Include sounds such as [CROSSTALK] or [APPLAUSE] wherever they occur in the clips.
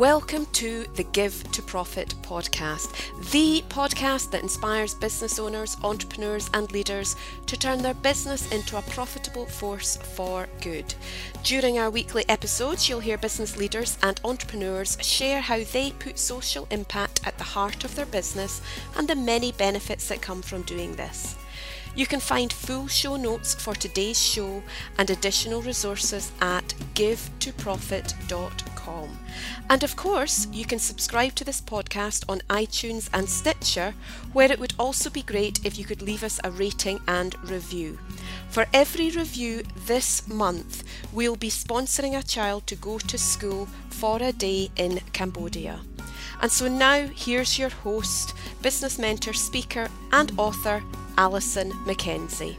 Welcome to the Give to Profit podcast, the podcast that inspires business owners, entrepreneurs, and leaders to turn their business into a profitable force for good. During our weekly episodes, you'll hear business leaders and entrepreneurs share how they put social impact at the heart of their business and the many benefits that come from doing this. You can find full show notes for today's show and additional resources at givetoprofit.com. And of course, you can subscribe to this podcast on iTunes and Stitcher, where it would also be great if you could leave us a rating and review. For every review this month, we'll be sponsoring a child to go to school for a day in Cambodia. And so now, here's your host, business mentor, speaker, and author, Alison Mackenzie.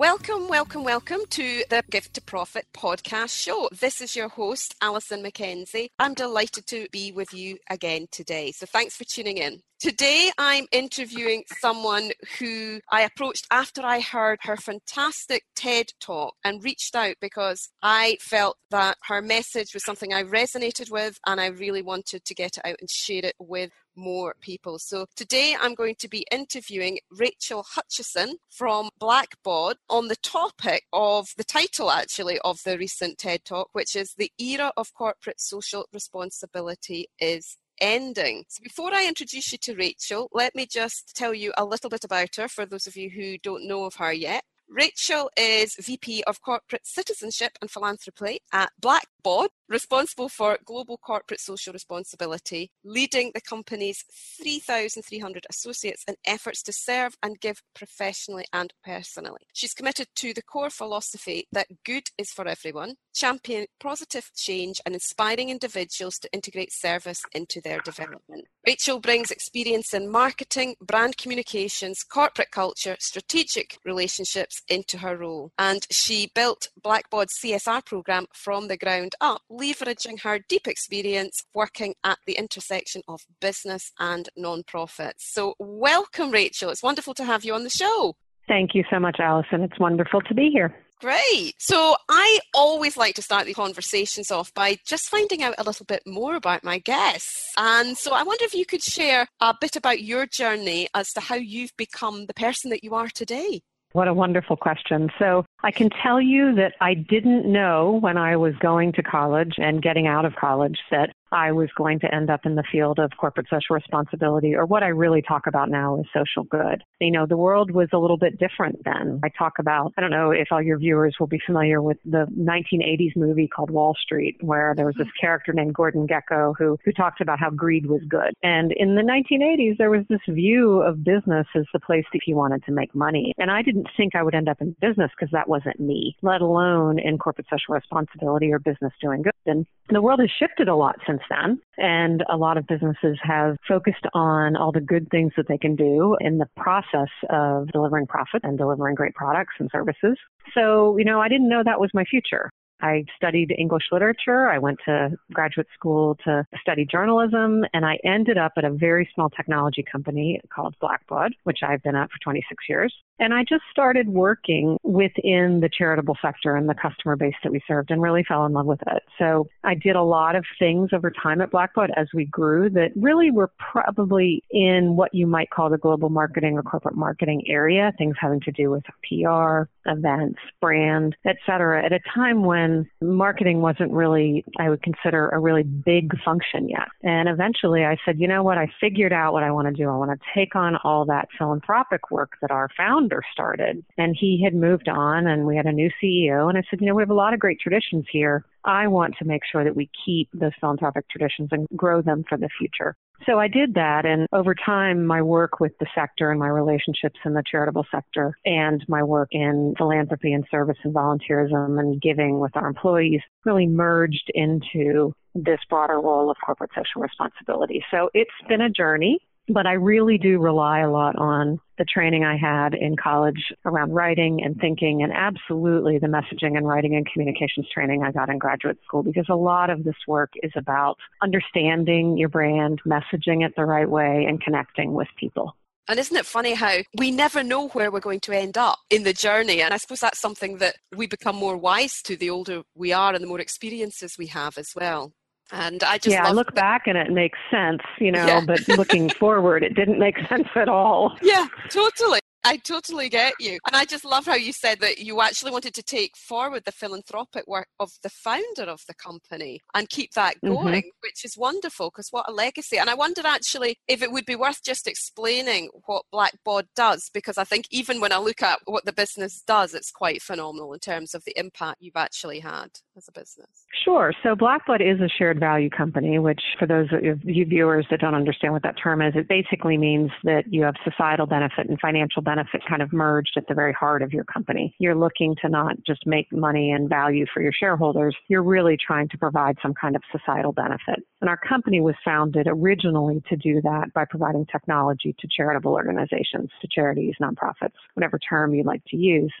Welcome, welcome, welcome to the Give to Profit podcast show. This is your host, Alison McKenzie. I'm delighted to be with you again today. So thanks for tuning in. Today, I'm interviewing someone who I approached after I heard her fantastic TED talk and reached out because I felt that her message was something I resonated with and I really wanted to get it out and share it with more people. So today I'm going to be interviewing Rachel Hutchisson from Blackbaud on the topic of the title actually of the recent TED talk, which is The Era of Corporate Social Responsibility is ending. So before I introduce you to Rachel, let me just tell you a little bit about her for those of you who don't know of her yet. Rachel is VP of Corporate Citizenship and Philanthropy at Blackbaud, responsible for global corporate social responsibility, leading the company's 3,300 associates in efforts to serve and give professionally and personally. She's committed to the core philosophy that good is for everyone, championing positive change and inspiring individuals to integrate service into their development. Rachel brings experience in marketing, brand communications, corporate culture, strategic relationships into her role. And she built Blackbaud's CSR program from the ground up, leveraging her deep experience working at the intersection of business and non-profits. So welcome, Rachel. It's wonderful to have you on the show. Thank you so much, Alison. It's wonderful to be here. Great. So I always like to start the conversations off by just finding out a little bit more about my guests. And so I wonder if you could share a bit about your journey as to how you've become the person that you are today. What a wonderful question. So I can tell you that I didn't know when I was going to college and getting out of college that I was going to end up in the field of corporate social responsibility, or what I really talk about now is social good. You know, the world was a little bit different then. I talk about, I don't know if all your viewers will be familiar with the 1980s movie called Wall Street, where there was this mm-hmm. character named Gordon Gekko who, who talked about how greed was good. And in the 1980s, there was this view of business as the place that you wanted to make money. And I didn't think I would end up in business because that wasn't me, let alone in corporate social responsibility or business doing good. And the world has shifted a lot since then. And a lot of businesses have focused on all the good things that they can do in the process of delivering profit and delivering great products and services. So, you know, I didn't know that was my future. I studied English literature. I went to graduate school to study journalism, and I ended up at a very small technology company called Blackbaud, which I've been at for 26 years. And I just started working within the charitable sector and the customer base that we served and really fell in love with it. So I did a lot of things over time at Blackbaud as we grew that really were probably in what you might call the global marketing or corporate marketing area, things having to do with PR, events, brand, et cetera, at a time when marketing wasn't really, I would consider a really big function yet. And eventually I said, you know what? I figured out what I want to do. I want to take on all that philanthropic work that our founder started. And he had moved on and we had a new CEO. And I said, you know, we have a lot of great traditions here. I want to make sure that we keep those philanthropic traditions and grow them for the future. So I did that. And over time, my work with the sector and my relationships in the charitable sector and my work in philanthropy and service and volunteerism and giving with our employees really merged into this broader role of corporate social responsibility. So it's been a journey but I really do rely a lot on the training I had in college around writing and thinking, and absolutely the messaging and writing and communications training I got in graduate school, because a lot of this work is about understanding your brand, messaging it the right way, and connecting with people. And isn't it funny how we never know where we're going to end up in the journey? And I suppose that's something that we become more wise to the older we are and the more experiences we have as well. And I just yeah, I look back and it makes sense, you know, yeah. but looking [LAUGHS] forward, it didn't make sense at all. Yeah, totally. I totally get you. And I just love how you said that you actually wanted to take forward the philanthropic work of the founder of the company and keep that mm-hmm. going, mm-hmm. which is wonderful because what a legacy. And I wonder actually if it would be worth just explaining what Blackbaud does, because I think even when I look at what the business does, it's quite phenomenal in terms of the impact you've actually had as a business. Sure. So Blackbaud is a shared value company, which for those of you viewers that don't understand what that term is, it basically means that you have societal benefit and financial benefit benefit kind of merged at the very heart of your company. You're looking to not just make money and value for your shareholders, you're really trying to provide some kind of societal benefit. And our company was founded originally to do that by providing technology to charitable organizations, to charities, nonprofits, whatever term you'd like to use.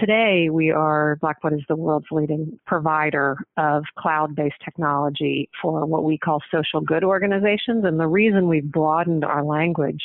Today, we are, Blackbaud is the world's leading provider of cloud based technology for what we call social good organizations. And the reason we've broadened our language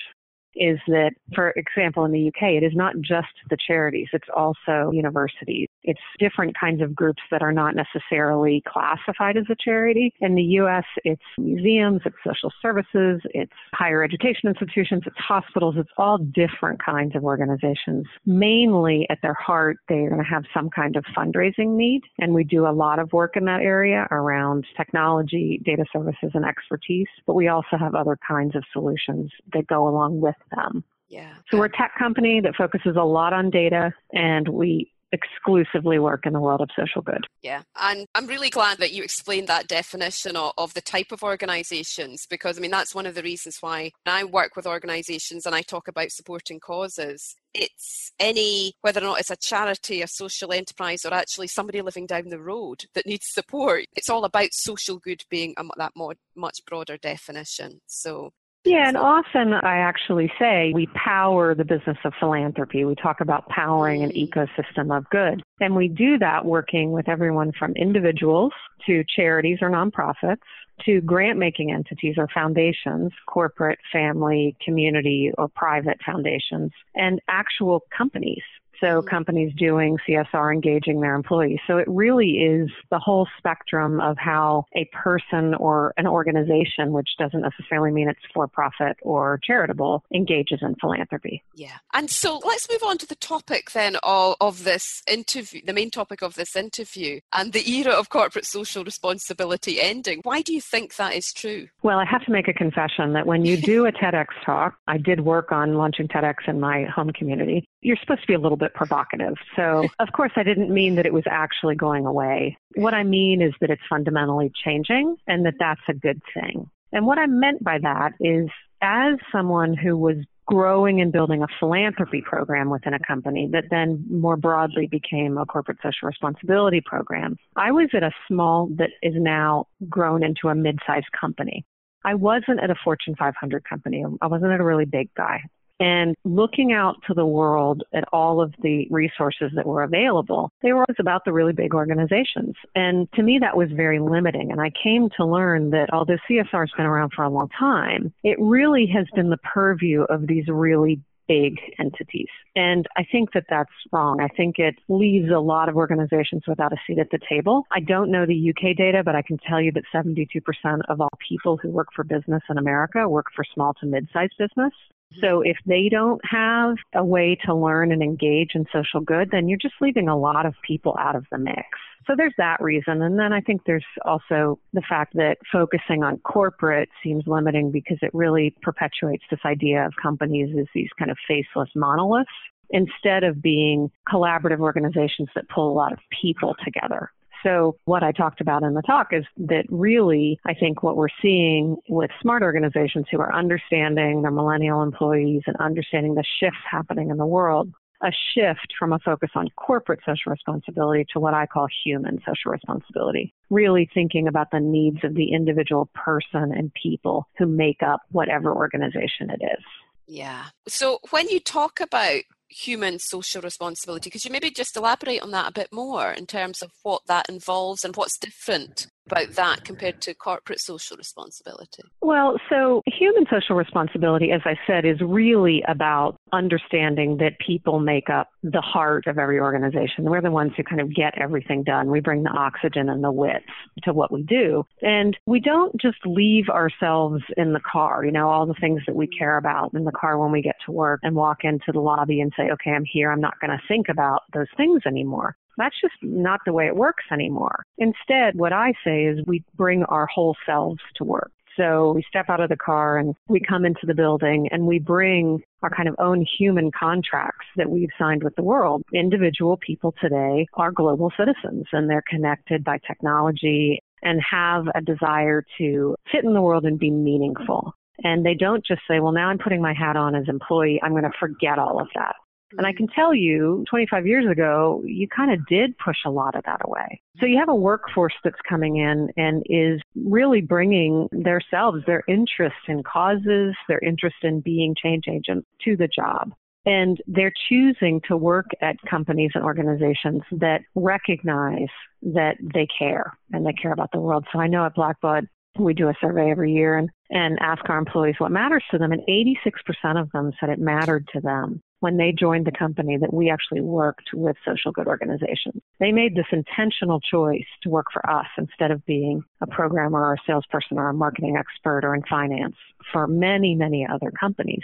is that, for example, in the UK, it is not just the charities, it's also universities. It's different kinds of groups that are not necessarily classified as a charity. In the US, it's museums, it's social services, it's higher education institutions, it's hospitals, it's all different kinds of organizations. Mainly at their heart, they're going to have some kind of fundraising need. And we do a lot of work in that area around technology, data services, and expertise. But we also have other kinds of solutions that go along with them. Yeah. So we're a tech company that focuses a lot on data and we exclusively work in the world of social good. Yeah, and I'm really glad that you explained that definition of, of, the type of organizations because I mean that's one of the reasons why I work with organizations and I talk about supporting causes. It's any, whether or not it's a charity, a social enterprise, or actually somebody living down the road that needs support. It's all about social good being a, that more, much broader definition. So yeah, and often I actually say we power the business of philanthropy. We talk about powering an ecosystem of good. And we do that working with everyone from individuals to charities or nonprofits to grant making entities or foundations, corporate, family, community, or private foundations, and actual companies so mm-hmm. companies doing CSR engaging their employees. So it really is the whole spectrum of how a person or an organization, which doesn't necessarily mean it's for profit or charitable, engages in philanthropy. Yeah. And so let's move on to the topic then of, of this interview, the main topic of this interview, and the era of corporate social responsibility ending. Why do you think that is true? Well, I have to make a confession that when you [LAUGHS] do a TEDx talk, I did work on launching TEDx in my home community. You're supposed to be a little bit bit provocative. So, of course, I didn't mean that it was actually going away. What I mean is that it's fundamentally changing and that that's a good thing. And what I meant by that is as someone who was growing and building a philanthropy program within a company that then more broadly became a corporate social responsibility program. I was at a small that is now grown into a mid-sized company. I wasn't at a Fortune 500 company. I wasn't at a really big guy and looking out to the world at all of the resources that were available, they were always about the really big organizations. And to me, that was very limiting. And I came to learn that although CSR has been around for a long time, it really has been the purview of these really big entities. And I think that that's wrong. I think it leaves a lot of organizations without a seat at the table. I don't know the UK data, but I can tell you that 72% of all people who work for business in America work for small to mid-sized business. Mm-hmm. So if they don't have a way to learn and engage in social good, then you're just leaving a lot of people out of the mix. So there's that reason. And then I think there's also the fact that focusing on corporate seems limiting because it really perpetuates this idea of companies as these kind of faceless monoliths instead of being collaborative organizations that pull a lot of people together. So what I talked about in the talk is that really, I think what we're seeing with smart organizations who are understanding their millennial employees and understanding the shifts happening in the world, a shift from a focus on corporate social responsibility to what I call human social responsibility. Really thinking about the needs of the individual person and people who make up whatever organization it is. Yeah. So when you talk about human social responsibility. Could you maybe just elaborate on that a bit more in terms of what that involves and what's different about that compared to corporate social responsibility? Well, so human social responsibility, as I said, is really about understanding that people make up the heart of every organization. We're the ones who kind of get everything done. We bring the oxygen and the wits to what we do. And we don't just leave ourselves in the car, you know, all the things that we care about in the car when we get to work and walk into the lobby and say, okay, I'm here. I'm not going to think about those things anymore. That's just not the way it works anymore. Instead, what I say is we bring our whole selves to work. So we step out of the car and we come into the building and we bring our kind of own human contracts that we've signed with the world. Individual people today are global citizens and they're connected by technology and have a desire to fit in the world and be meaningful. And they don't just say, well, now I'm putting my hat on as employee. I'm going to forget all of that. And I mm-hmm. can tell you, 25 years ago, you kind of did push a lot of that away. So you have a workforce that's coming in and is really bringing themselves, their interest in causes, their interest in being change agents to the job. And they're choosing to work at companies and organizations that recognize that they care and they care about the world. So I know at Blackbaud, we do a survey every year and, and ask our employees what matters to them. And 86% of them said it mattered to them when they joined the company that we actually worked with social good organizations. They made this intentional choice to work for us instead of being a programmer or a salesperson or a marketing expert or in finance for many, many other companies.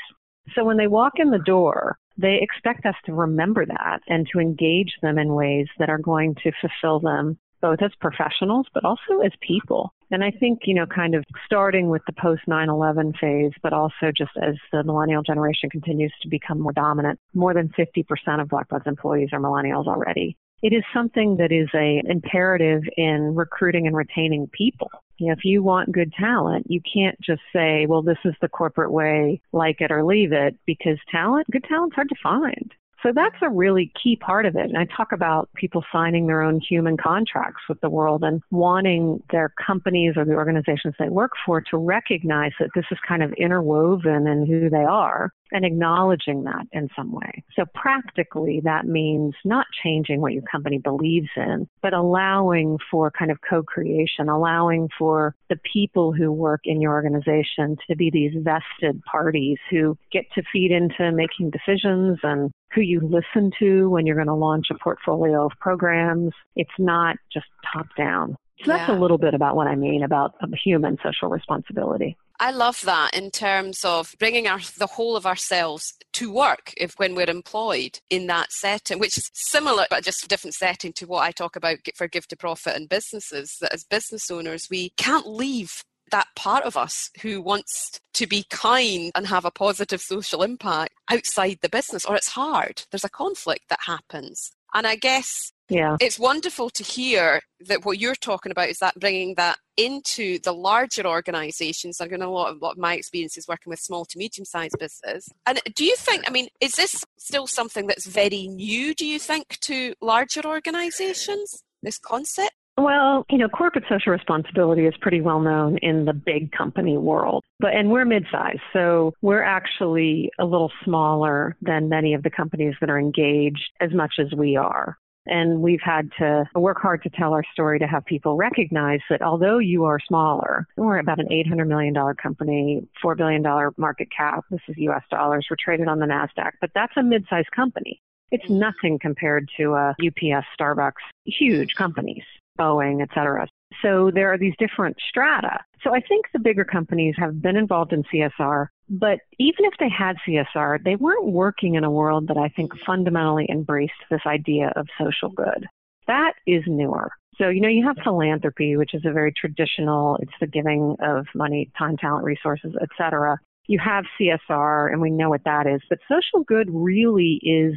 So when they walk in the door, they expect us to remember that and to engage them in ways that are going to fulfill them both as professionals, but also as people. And I think, you know, kind of starting with the post 9 11 phase, but also just as the millennial generation continues to become more dominant, more than 50% of Blackbaud's employees are millennials already. It is something that is a imperative in recruiting and retaining people. You know, if you want good talent, you can't just say, well, this is the corporate way, like it or leave it, because talent, good talent's hard to find. So that's a really key part of it. And I talk about people signing their own human contracts with the world and wanting their companies or the organizations they work for to recognize that this is kind of interwoven in who they are and acknowledging that in some way. So practically, that means not changing what your company believes in, but allowing for kind of co-creation, allowing for the people who work in your organization to be these vested parties who get to feed into making decisions and who you listen to when you're going to launch a portfolio of programs. It's not just top down. So that's yeah. a little bit about what I mean about human social responsibility. I love that in terms of bringing our, the whole of ourselves to work if when we're employed in that setting, which is similar but just a different setting to what I talk about for Give to Profit and businesses. That as business owners, we can't leave that part of us who wants to be kind and have a positive social impact outside the business, or it's hard. There's a conflict that happens. And I guess yeah. it's wonderful to hear that what you're talking about is that bringing that into the larger organizations. I've got a lot, of, lot of my experiences working with small to medium sized businesses. And do you think, I mean, is this still something that's very new, do you think, to larger organizations, this concept? Well, you know, corporate social responsibility is pretty well known in the big company world. But and we're mid-sized, so we're actually a little smaller than many of the companies that are engaged as much as we are. And we've had to work hard to tell our story to have people recognize that although you are smaller, we're about an $800 million company, $4 billion market cap. This is US dollars. We're traded on the NASDAQ, but that's a mid sized company. It's nothing compared to a UPS, Starbucks, huge companies. Boeing, et cetera. So there are these different strata. So I think the bigger companies have been involved in CSR, but even if they had CSR, they weren't working in a world that I think fundamentally embraced this idea of social good. That is newer. So, you know, you have philanthropy, which is a very traditional, it's the giving of money, time, talent, resources, et cetera. You have CSR, and we know what that is. But social good really is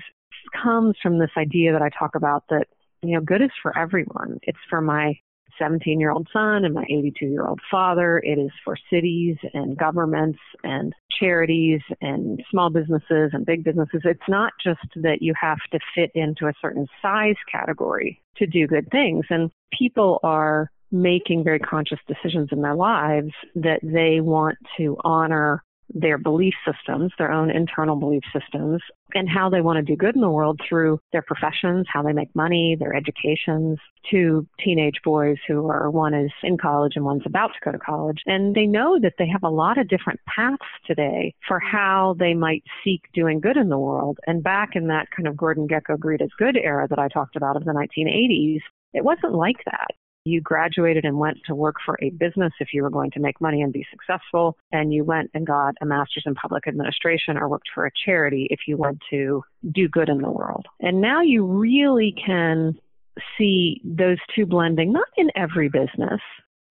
comes from this idea that I talk about that you know, good is for everyone. It's for my 17 year old son and my 82 year old father. It is for cities and governments and charities and small businesses and big businesses. It's not just that you have to fit into a certain size category to do good things. And people are making very conscious decisions in their lives that they want to honor their belief systems, their own internal belief systems, and how they want to do good in the world through their professions, how they make money, their educations, to teenage boys who are one is in college and one's about to go to college. And they know that they have a lot of different paths today for how they might seek doing good in the world. And back in that kind of Gordon Gekko Greed is Good era that I talked about of the 1980s, it wasn't like that you graduated and went to work for a business if you were going to make money and be successful, and you went and got a master's in public administration or worked for a charity if you wanted to do good in the world. And now you really can see those two blending, not in every business,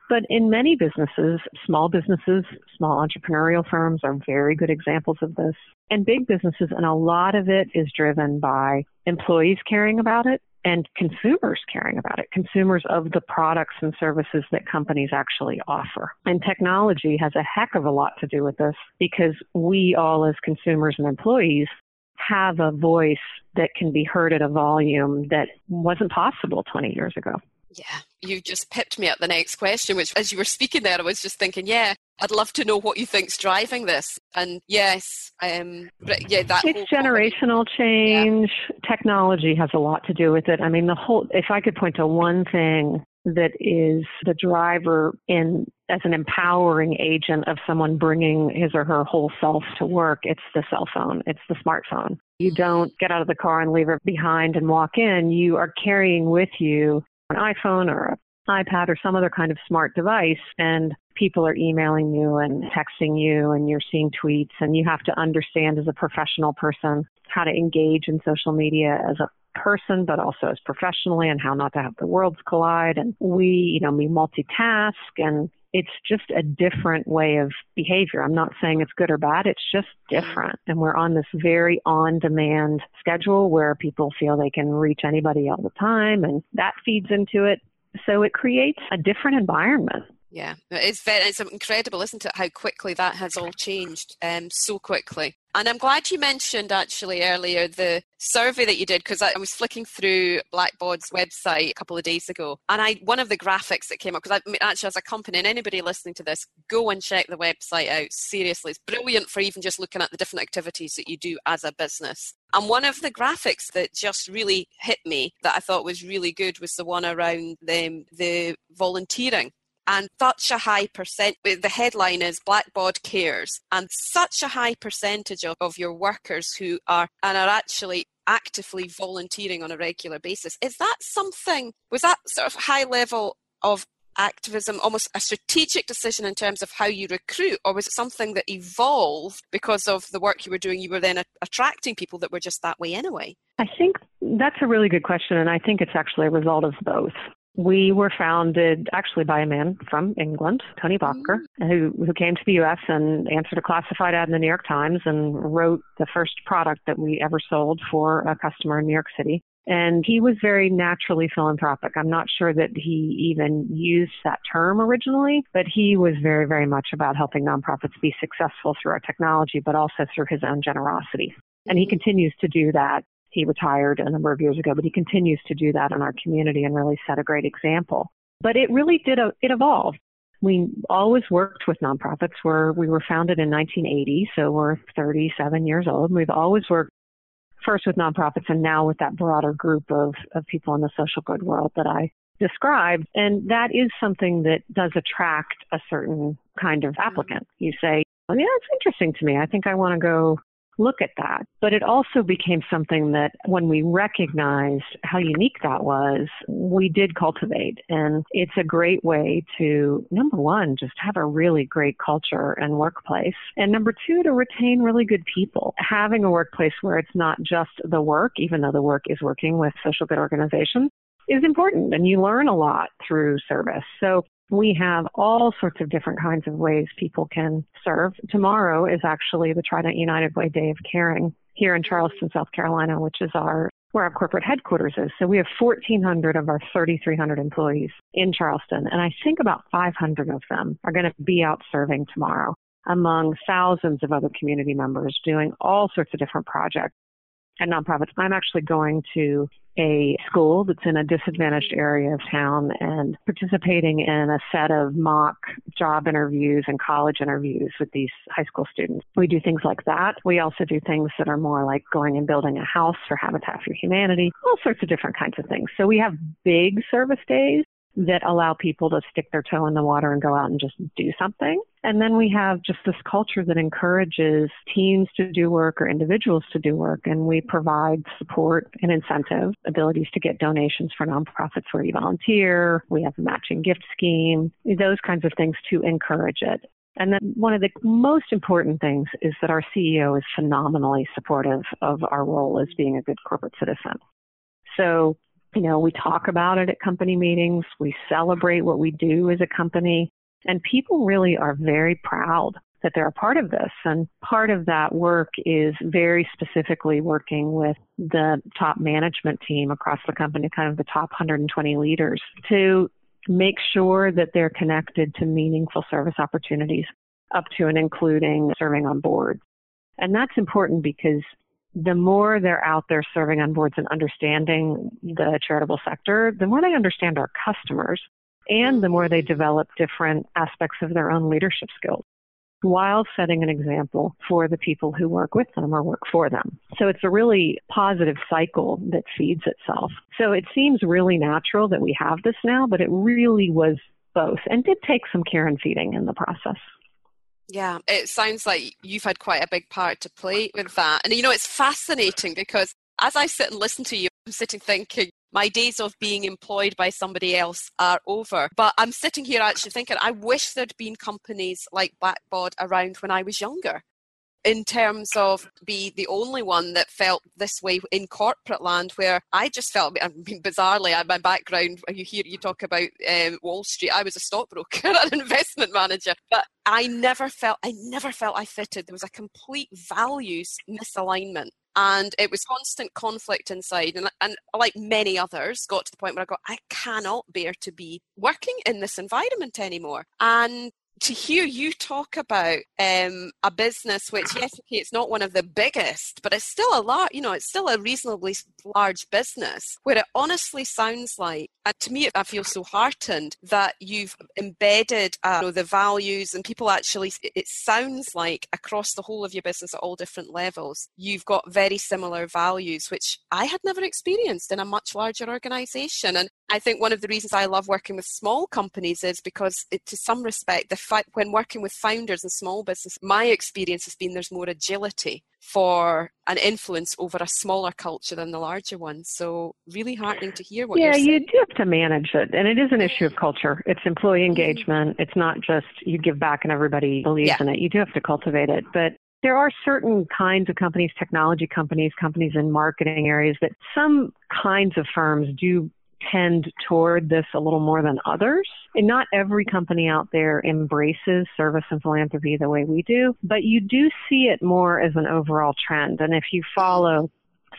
but in many businesses, small businesses, small entrepreneurial firms are very good examples of this. And big businesses, and a lot of it is driven by employees caring about it and consumers caring about it, consumers of the products and services that companies actually offer. And technology has a heck of a lot to do with this because we all, as consumers and employees, have a voice that can be heard at a volume that wasn't possible 20 years ago. Yeah, you just pipped me at the next question, which as you were speaking there, I was just thinking, yeah, I'd love to know what you think's driving this. And yes, um, but yeah, that it's generational change. Yeah. Technology has a lot to do with it. I mean, the whole. If I could point to one thing that is the driver in as an empowering agent of someone bringing his or her whole self to work, it's the cell phone, it's the smartphone. You don't get out of the car and leave it behind and walk in. You are carrying with you an iPhone or an iPad or some other kind of smart device and people are emailing you and texting you and you're seeing tweets and you have to understand as a professional person how to engage in social media as a person but also as professionally and how not to have the worlds collide and we you know we multitask and it's just a different way of behavior. I'm not saying it's good or bad, it's just different. And we're on this very on demand schedule where people feel they can reach anybody all the time, and that feeds into it. So it creates a different environment. Yeah, it's very, it's incredible, isn't it, how quickly that has all changed um, so quickly. And I'm glad you mentioned actually earlier the survey that you did because I, I, was flicking through Blackbaud's website a couple of days ago, and I one of the graphics that came up because I mean, actually as a company and anybody listening to this, go and check the website out. Seriously, it's brilliant for even just looking at the different activities that you do as a business. And one of the graphics that just really hit me that I thought was really good was the one around the, the volunteering and such a high percent the headline is blackbaud cares and such a high percentage of, of your workers who are and are actually actively volunteering on a regular basis. Is that something was that sort of high level of activism almost a strategic decision in terms of how you recruit or was it something that evolved because of the work you were doing? You were then a- attracting people that were just that way anyway. I think that's a really good question and i think it's actually a result of both we were founded actually by a man from England, Tony Bakker, mm-hmm. who, who came to the U.S. and answered a classified ad in the New York Times and wrote the first product that we ever sold for a customer in New York City. And he was very naturally philanthropic. I'm not sure that he even used that term originally, but he was very, very much about helping nonprofits be successful through our technology, but also through his own generosity. And he mm-hmm. continues to do that he retired a number of years ago, but he continues to do that in our community and really set a great example. But it really did, uh, it evolved. We always worked with nonprofits. Where we were founded in 1980, so we're 37 years old. We've always worked first with nonprofits and now with that broader group of, of people in the social good world that I described. And that is something that does attract a certain kind of applicant. You say, yeah, it's interesting to me. I think I want to go look at that. But it also became something that when we recognized how unique that was, we did cultivate. And it's a great way to, number one, just have a really great culture and workplace. And number two, to retain really good people. Having a workplace where it's not just the work, even though the work is working with social good organizations, is important and you learn a lot through service. So we have all sorts of different kinds of ways people can serve. Tomorrow is actually the Trident United Way Day of Caring here in Charleston, South Carolina, which is our where our corporate headquarters is. So we have 1,400 of our 3,300 employees in Charleston, and I think about 500 of them are going to be out serving tomorrow among thousands of other community members doing all sorts of different projects. And nonprofits. I'm actually going to a school that's in a disadvantaged area of town and participating in a set of mock job interviews and college interviews with these high school students. We do things like that. We also do things that are more like going and building a house for Habitat for Humanity, all sorts of different kinds of things. So we have big service days that allow people to stick their toe in the water and go out and just do something. And then we have just this culture that encourages teams to do work or individuals to do work. And we provide support and incentive, abilities to get donations for nonprofits where you volunteer. We have a matching gift scheme, those kinds of things to encourage it. And then one of the most important things is that our CEO is phenomenally supportive of our role as being a good corporate citizen. So you know, we talk about it at company meetings. We celebrate what we do as a company. And people really are very proud that they're a part of this. And part of that work is very specifically working with the top management team across the company, kind of the top 120 leaders, to make sure that they're connected to meaningful service opportunities up to and including serving on boards. And that's important because the more they're out there serving on boards and understanding the charitable sector, the more they understand our customers and the more they develop different aspects of their own leadership skills while setting an example for the people who work with them or work for them. So it's a really positive cycle that feeds itself. So it seems really natural that we have this now, but it really was both and did take some care and feeding in the process. Yeah, it sounds like you've had quite a big part to play with that. And you know, it's fascinating because as I sit and listen to you, I'm sitting thinking, my days of being employed by somebody else are over. But I'm sitting here actually thinking, I wish there'd been companies like Blackbaud around when I was younger in terms of be the only one that felt this way in corporate land where I just felt, [LAUGHS] I mean, bizarrely, my background, you hear you talk about um, Wall Street, I was a stockbroker, [LAUGHS] an investment manager, but I never felt, I never felt I fitted. There was a complete values misalignment and it was constant conflict inside and, and like many others got to the point where i got i cannot bear to be working in this environment anymore and to hear you talk about um, a business which yes okay it's not one of the biggest but it's still a lot you know it's still a reasonably large business where it honestly sounds like and to me i feel so heartened that you've embedded uh, you know, the values and people actually it sounds like across the whole of your business at all different levels you've got very similar values which i had never experienced in a much larger organization. And I think one of the reasons I love working with small companies is because, it, to some respect, the fi- when working with founders and small business, my experience has been there's more agility for an influence over a smaller culture than the larger one. So, really heartening to hear what. Yeah, you do have to manage it, and it is an issue of culture. It's employee mm-hmm. engagement. Mm-hmm. It's not just you give back and everybody believes yeah. in it. You do have to cultivate it, but there are certain kinds of companies, technology companies, companies in marketing areas that some kinds of firms do tend toward this a little more than others. And not every company out there embraces service and philanthropy the way we do, but you do see it more as an overall trend. And if you follow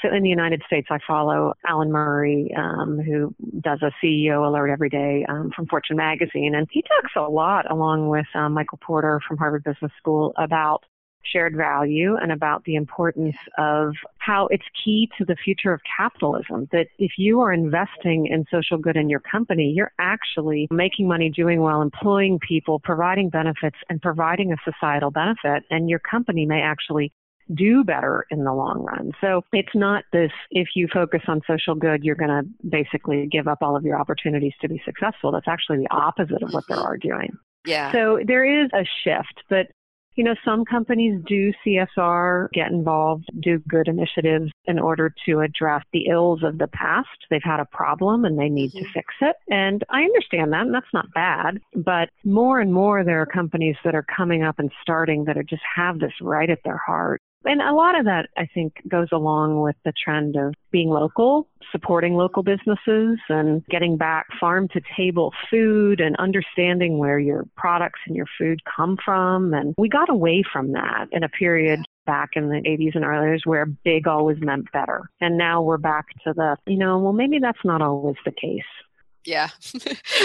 so in the United States, I follow Alan Murray, um, who does a CEO alert every day um, from Fortune magazine, and he talks a lot, along with um, Michael Porter from Harvard Business School, about shared value and about the importance of how it's key to the future of capitalism. That if you are investing in social good in your company, you're actually making money, doing well, employing people, providing benefits, and providing a societal benefit. And your company may actually do better in the long run. So it's not this, if you focus on social good, you're going to basically give up all of your opportunities to be successful. That's actually the opposite of what they're arguing. Yeah. So there is a shift, but you know, some companies do CSR, get involved, do good initiatives in order to address the ills of the past. They've had a problem and they need mm-hmm. to fix it. And I understand that, and that's not bad. But more and more, there are companies that are coming up and starting that are just have this right at their heart and a lot of that, I think, goes along with the trend of being local, supporting local businesses, and getting back farm to table food and understanding where your products and your food come from. And we got away from that in a period back in the 80s and earlier where big always meant better. And now we're back to the, you know, well, maybe that's not always the case. Yeah. [LAUGHS]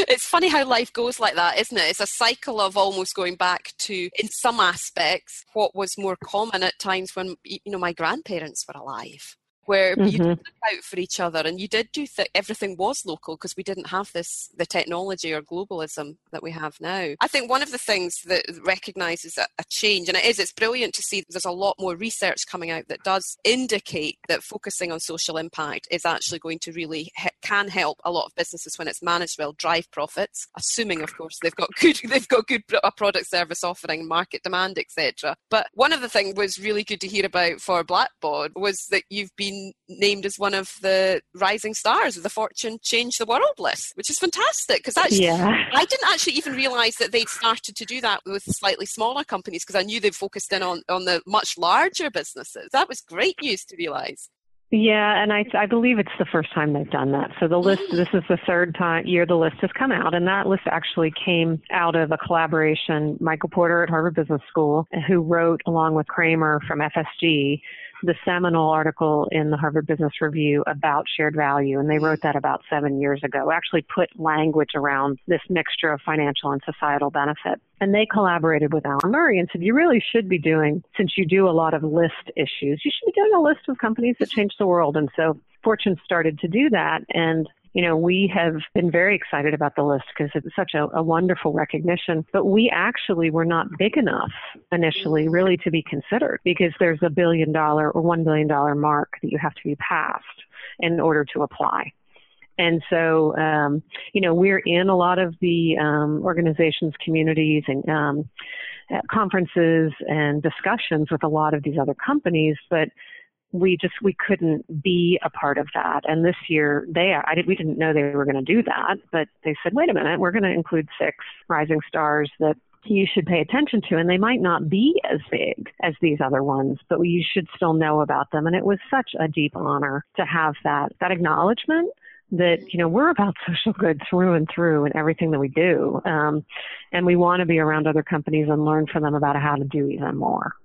it's funny how life goes like that, isn't it? It's a cycle of almost going back to, in some aspects, what was more common at times when, you know, my grandparents were alive. Where mm-hmm. you did look out for each other and you did do that everything was local because we didn't have this the technology or globalism that we have now i think one of the things that recognizes a, a change and it is it's brilliant to see there's a lot more research coming out that does indicate that focusing on social impact is actually going to really he- can help a lot of businesses when it's managed well drive profits assuming of course they've got [LAUGHS] good they've got good a product service offering market demand etc but one of the things was really good to hear about for blackbaud was that you've been named as one of the rising stars of the Fortune Change the World list, which is fantastic because actually yeah. I didn't actually even realize that they'd started to do that with slightly smaller companies because I knew they'd focused in on, on the much larger businesses. That was great news to realize. Yeah, and I, I believe it's the first time they've done that. So the list, this is the third time year the list has come out, and that list actually came out of a collaboration. Michael Porter at Harvard Business School, who wrote along with Kramer from FSG, the seminal article in the Harvard Business Review about shared value, and they mm-hmm. wrote that about seven years ago. Actually, put language around this mixture of financial and societal benefit. And they collaborated with Alan Murray and said, You really should be doing, since you do a lot of list issues, you should be doing a list of companies that mm-hmm. change the world. And so Fortune started to do that. And you know, we have been very excited about the list because it's such a, a, wonderful recognition. But we actually were not big enough initially, really, to be considered because there's a billion dollar or one billion dollar mark that you have to be passed in order to apply. And so, um, you know, we're in a lot of the um, organizations, communities, and um, conferences and discussions with a lot of these other companies, but we just we couldn't be a part of that. And this year they I did, we didn't know they were going to do that, but they said, wait a minute, we're going to include six rising stars that you should pay attention to and they might not be as big as these other ones but you should still know about them. And it was such a deep honor to have that that acknowledgement that you know we're about [LAUGHS] social good through and through in everything that we do. Um, and we want to be around other companies and learn from them about how to do even more.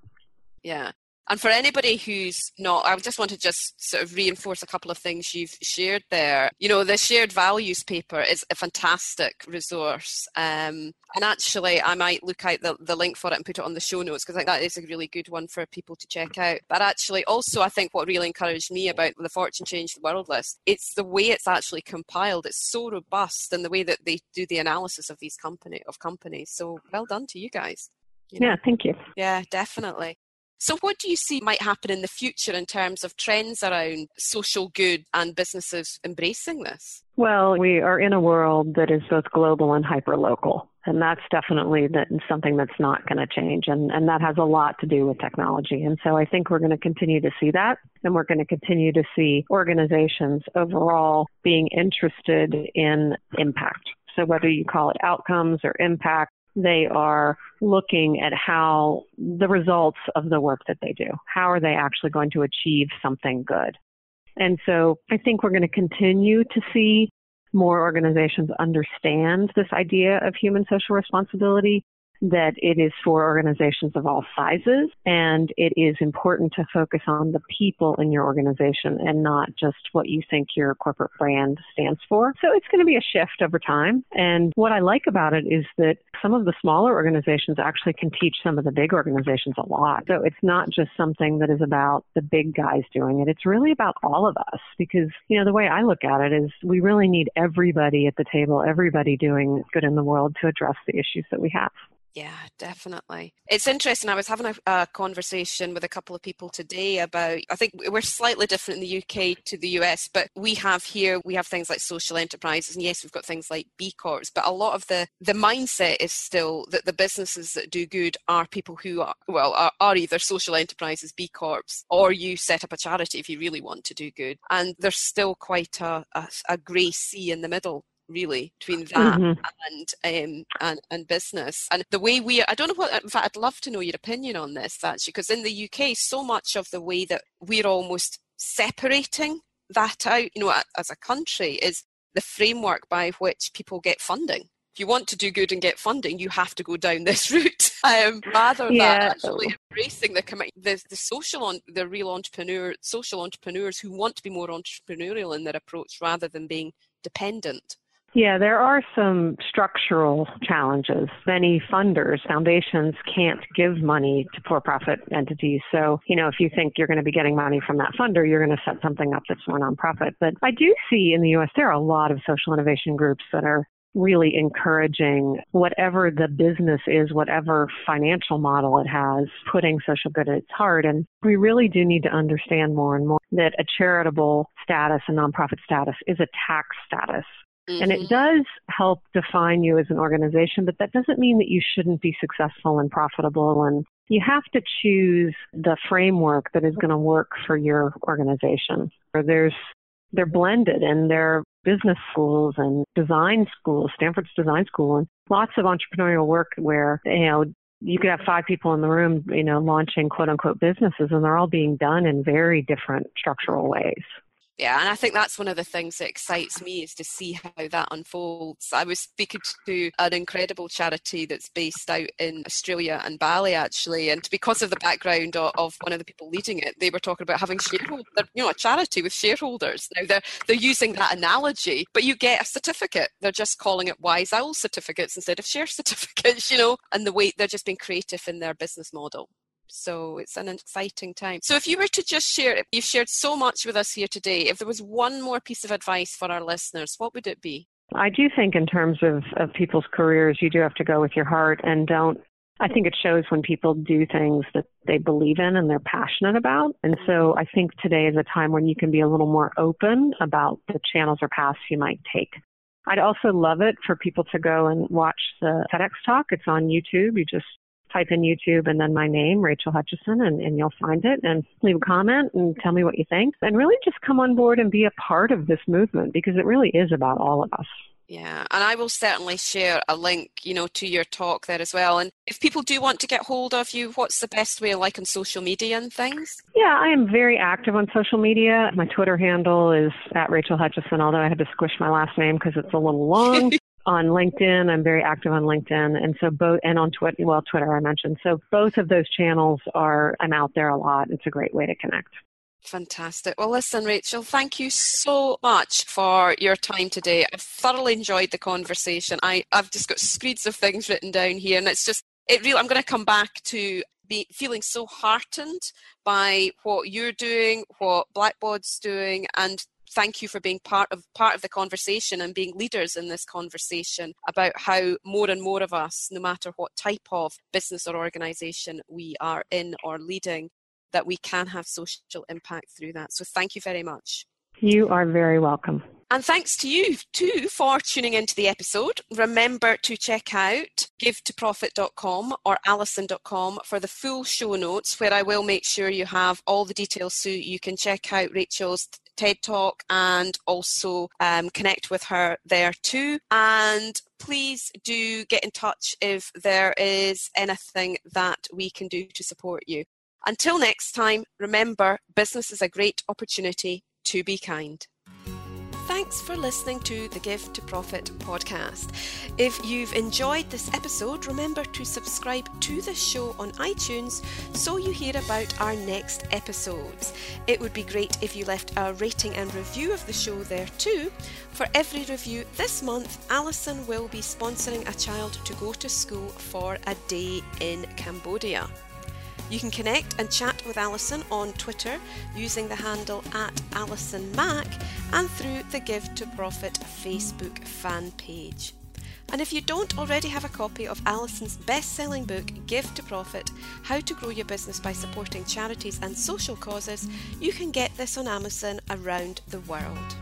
Yeah and for anybody who's not, I just want to just sort of reinforce a couple of things you've shared there. You know, the shared values paper is a fantastic resource. Um, and actually, I might look out the, the link for it and put it on the show notes because I think that is a really good one for people to check out. But actually, also, I think what really encouraged me about the Fortune Change the World list, it's the way it's actually compiled. It's so robust and the way that they do the analysis of these company of companies. So well done to you guys. You know? Yeah, thank you. Yeah, definitely. So, what do you see might happen in the future in terms of trends around social good and businesses embracing this? Well, we are in a world that is both global and hyper local. And that's definitely something that's not going to change. And, and that has a lot to do with technology. And so I think we're going to continue to see that. And we're going to continue to see organizations overall being interested in impact. So whether you call it outcomes or impact, they are looking at how the results of the work that they do, how are they actually going to achieve something good? And so I think we're going to continue to see more organizations understand this idea of human social responsibility that it is for organizations of all sizes and it is important to focus on the people in your organization and not just what you think your corporate brand stands for. So it's going to be a shift over time. And what I like about it is that some of the smaller organizations actually can teach some of the big organizations a lot. So it's not just something that is about the big guys doing it. It's really about all of us because, you know, the way I look at it is we really need everybody at the table, everybody doing good in the world to address the issues that we have. Yeah, definitely. It's interesting. I was having a, a, conversation with a couple of people today about, I think we're slightly different in the UK to the US, but we have here, we have things like social enterprises. And yes, we've got things like B Corps, but a lot of the, the mindset is still that the businesses that do good are people who are, well, are, are either social enterprises, B Corps, or you set up a charity if you really want to do good. And there's still quite a, a, a grey sea in the middle really between that mm-hmm. and um and, and business and the way we i don't know what in fact i'd love to know your opinion on this actually because in the uk so much of the way that we're almost separating that out you know as a country is the framework by which people get funding if you want to do good and get funding, you have to go down [LAUGHS] this route um, rather yeah. than actually embracing the, the the social on the real entrepreneur social entrepreneurs who want to be more entrepreneurial in their approach rather than being dependent Yeah, there are some structural challenges. Many funders, foundations can't give money to for profit entities. So, you know, if you think you're going to be getting money from that funder, you're going to set something up that's more nonprofit. But I do see in the US there are a lot of social innovation groups that are really encouraging whatever the business is, whatever financial model it has, putting social good at its heart. And we really do need to understand more and more that a charitable status, a nonprofit status, is a tax status. Mm-hmm. And it mm-hmm. does help define you as an organization, but that doesn't mean that you shouldn't be successful and profitable. And you have to choose the framework that is going to work for your organization. Or there's they're blended and they're business schools and design schools, Stanford's design school, and lots of entrepreneurial work where, you know, you could have five people in the room, you know, launching quote unquote businesses and they're all being done in very different structural ways. Yeah, and I think that's one of the things that excites me is to see how that unfolds. I was speaking to an incredible charity that's based out in Australia and Bali actually, and because of the background of, of one of the people leading it, they were talking about having shareholders, you know, a charity with shareholders. Now they're they're using that analogy, but you get a certificate. They're just calling it Wise Owl certificates instead of share certificates, [LAUGHS] you know, and the way they're just being creative in their business model. So it's an exciting time. So if you were to just share, you've shared so much with us here today. If there was one more piece of advice for our listeners, what would it be? I do think in terms of, of people's careers, you do have to go with your heart and don't I think it shows when people do things that they believe in and they're passionate about. And so mm-hmm. I think today is a time when you can be a little more open about the channels or paths you might take. I'd also love it for people to go and watch the TEDx talk. It's on YouTube. You just type in YouTube and then my name, Rachel Hutchisson, and, and you'll find it and leave a comment and tell me what you think. And really just come on board and be a part of this movement because it really is about all of us. Yeah, and I will certainly share a link, you know, to your talk there as well. And if people do want to get hold of you, what's the best way, like on social media and things? Yeah, I am very active on social media. My Twitter handle is at Rachel Hutchison, although I had to squish my last name because it's a little long. [LAUGHS] on LinkedIn. I'm very active on LinkedIn, and so both and on Twitter. Well, Twitter I mentioned. So both of those channels are. I'm out there a lot. It's a great way to connect. Fantastic. Well, listen, Rachel, thank you so much for your time today. I've thoroughly enjoyed the conversation. I, I've just got screeds of things written down here, and it's just it really. I'm going to come back to be feeling so heartened by what you're doing, what Blackbaud's doing, and thank you for being part of part of the conversation and being leaders in this conversation about how more and more of us, no matter what type of business or organization we are in or leading, that we can have social impact through that. So thank you very much. You are very welcome. And thanks to you too for tuning into the episode. Remember to check out givetoprofit.com or alison.com for the full show notes where I will make sure you have all the details so you can check out Rachel's TED Talk and also um, connect with her there too. And please do get in touch if there is anything that we can do to support you. Until next time, remember business is a great opportunity to be kind. Thanks for listening to the Give to Profit podcast. If you've enjoyed this episode, remember to subscribe to this show on iTunes so you hear about our next episodes. It would be great if you left a rating and review of the show there too. For every review this month, Alison will be sponsoring a child to go to school for a day in Cambodia. You can connect and chat with Alison on Twitter using the handle at Alison Mack and through the Give to Profit Facebook fan page. And if you don't already have a copy of Alison's best selling book, Give to Profit How to Grow Your Business by Supporting Charities and Social Causes, you can get this on Amazon around the world.